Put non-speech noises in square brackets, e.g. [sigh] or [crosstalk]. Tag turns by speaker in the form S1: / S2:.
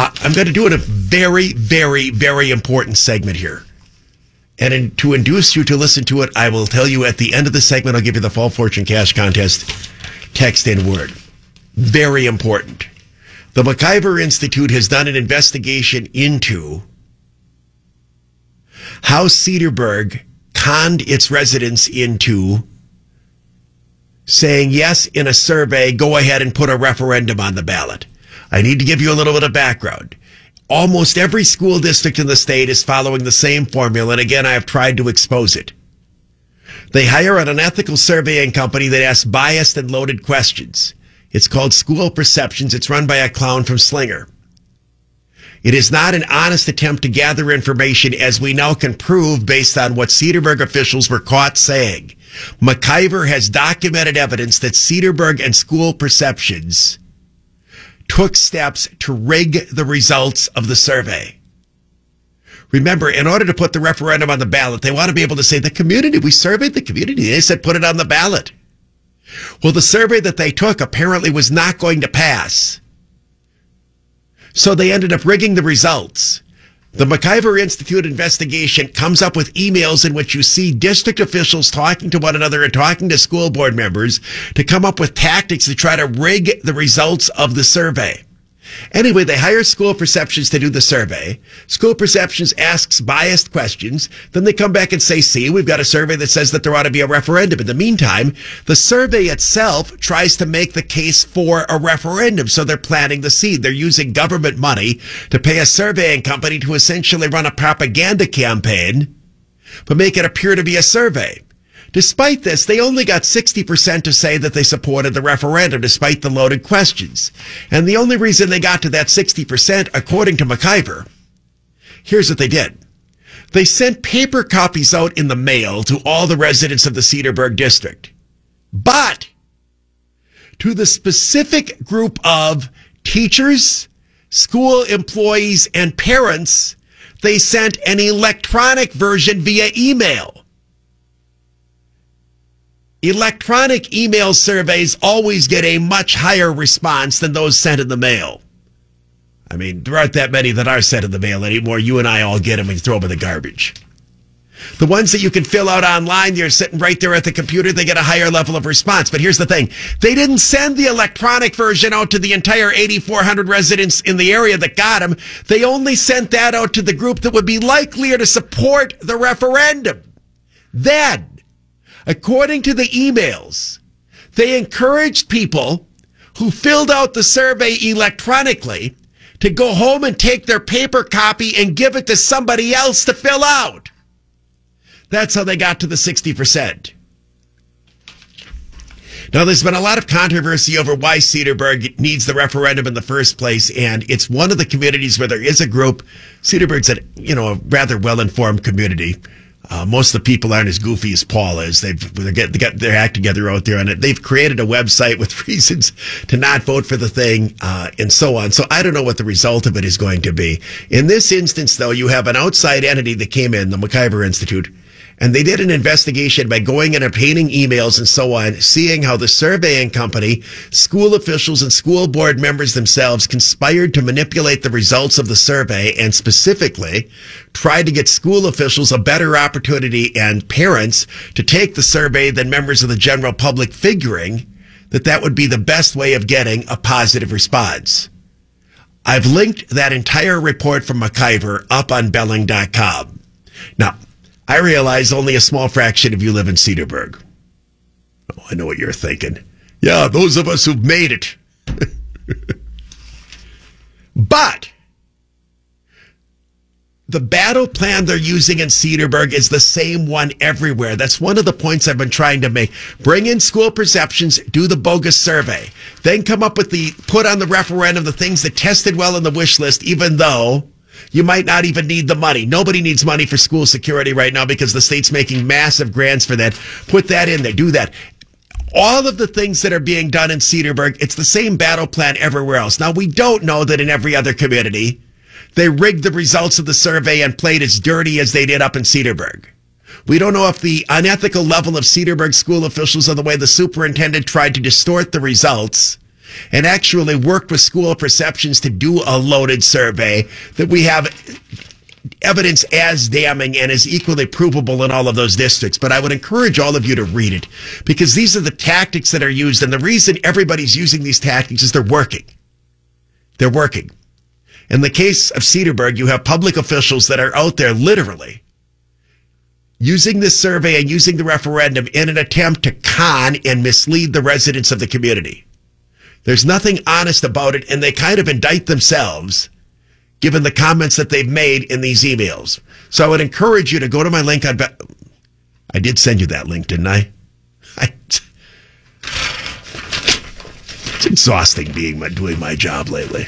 S1: Uh, I'm going to do it a very, very, very important segment here. And in, to induce you to listen to it, I will tell you at the end of the segment, I'll give you the Fall Fortune Cash Contest text in word. Very important. The MacIver Institute has done an investigation into how Cedarburg conned its residents into saying yes in a survey, go ahead and put a referendum on the ballot. I need to give you a little bit of background. Almost every school district in the state is following the same formula, and again, I have tried to expose it. They hire an unethical surveying company that asks biased and loaded questions. It's called School Perceptions. It's run by a clown from Slinger. It is not an honest attempt to gather information as we now can prove based on what Cedarburg officials were caught saying. MacIver has documented evidence that Cedarburg and School Perceptions took steps to rig the results of the survey. Remember, in order to put the referendum on the ballot, they want to be able to say the community, we surveyed the community. They said put it on the ballot. Well, the survey that they took apparently was not going to pass. So they ended up rigging the results. The MacIver Institute investigation comes up with emails in which you see district officials talking to one another and talking to school board members to come up with tactics to try to rig the results of the survey. Anyway, they hire School Perceptions to do the survey. School Perceptions asks biased questions. Then they come back and say, see, we've got a survey that says that there ought to be a referendum. In the meantime, the survey itself tries to make the case for a referendum. So they're planting the seed. They're using government money to pay a surveying company to essentially run a propaganda campaign, but make it appear to be a survey. Despite this, they only got 60% to say that they supported the referendum, despite the loaded questions. And the only reason they got to that 60%, according to MacIver, here's what they did. They sent paper copies out in the mail to all the residents of the Cedarburg district. But to the specific group of teachers, school employees, and parents, they sent an electronic version via email. Electronic email surveys always get a much higher response than those sent in the mail. I mean, there aren't that many that are sent in the mail anymore. You and I all get them and throw them in the garbage. The ones that you can fill out online, you're sitting right there at the computer, they get a higher level of response. But here's the thing. They didn't send the electronic version out to the entire 8,400 residents in the area that got them. They only sent that out to the group that would be likelier to support the referendum. Then, according to the emails, they encouraged people who filled out the survey electronically to go home and take their paper copy and give it to somebody else to fill out. That's how they got to the 60%. Now, there's been a lot of controversy over why Cedarburg needs the referendum in the first place, and it's one of the communities where there is a group. Cedarburg's a you know a rather well-informed community. Uh, most of the people aren't as goofy as Paul is. They've they get, they got their act together out there, and they've created a website with [laughs] reasons to not vote for the thing, uh, and so on. So I don't know what the result of it is going to be. In this instance, though, you have an outside entity that came in, the MacIver Institute, and they did an investigation by going and obtaining emails and so on, seeing how the surveying company, school officials, and school board members themselves conspired to manipulate the results of the survey and specifically tried to get school officials a better opportunity and parents to take the survey than members of the general public, figuring that that would be the best way of getting a positive response. I've linked that entire report from MacIver up on Belling.com. Now, I realize only a small fraction of you live in Cedarburg. Oh, I know what you're thinking. Yeah, those of us who've made it. [laughs] but the battle plan they're using in Cedarburg is the same one everywhere. That's one of the points I've been trying to make. Bring in school perceptions, do the bogus survey, then come up with the put on the referendum the things that tested well in the wish list, even though you might not even need the money. Nobody needs money for school security right now because the state's making massive grants for that. Put that in there. Do that all of the things that are being done in Cedarburg, it's the same battle plan everywhere else. Now, we don't know that in every other community, they rigged the results of the survey and played as dirty as they did up in Cedarburg. We don't know if the unethical level of Cedarburg school officials or the way the superintendent tried to distort the results and actually worked with school perceptions to do a loaded survey that we have evidence as damning and as equally provable in all of those districts. But I would encourage all of you to read it because these are the tactics that are used. And the reason everybody's using these tactics is they're working. They're working. In the case of Cedarburg, you have public officials that are out there literally using this survey and using the referendum in an attempt to con and mislead the residents of the community. There's nothing honest about it, and they kind of indict themselves given the comments that they've made in these emails. So I would encourage you to go to my link on. I did send you that link, didn't I? I [laughs] it's exhausting being my, doing my job lately.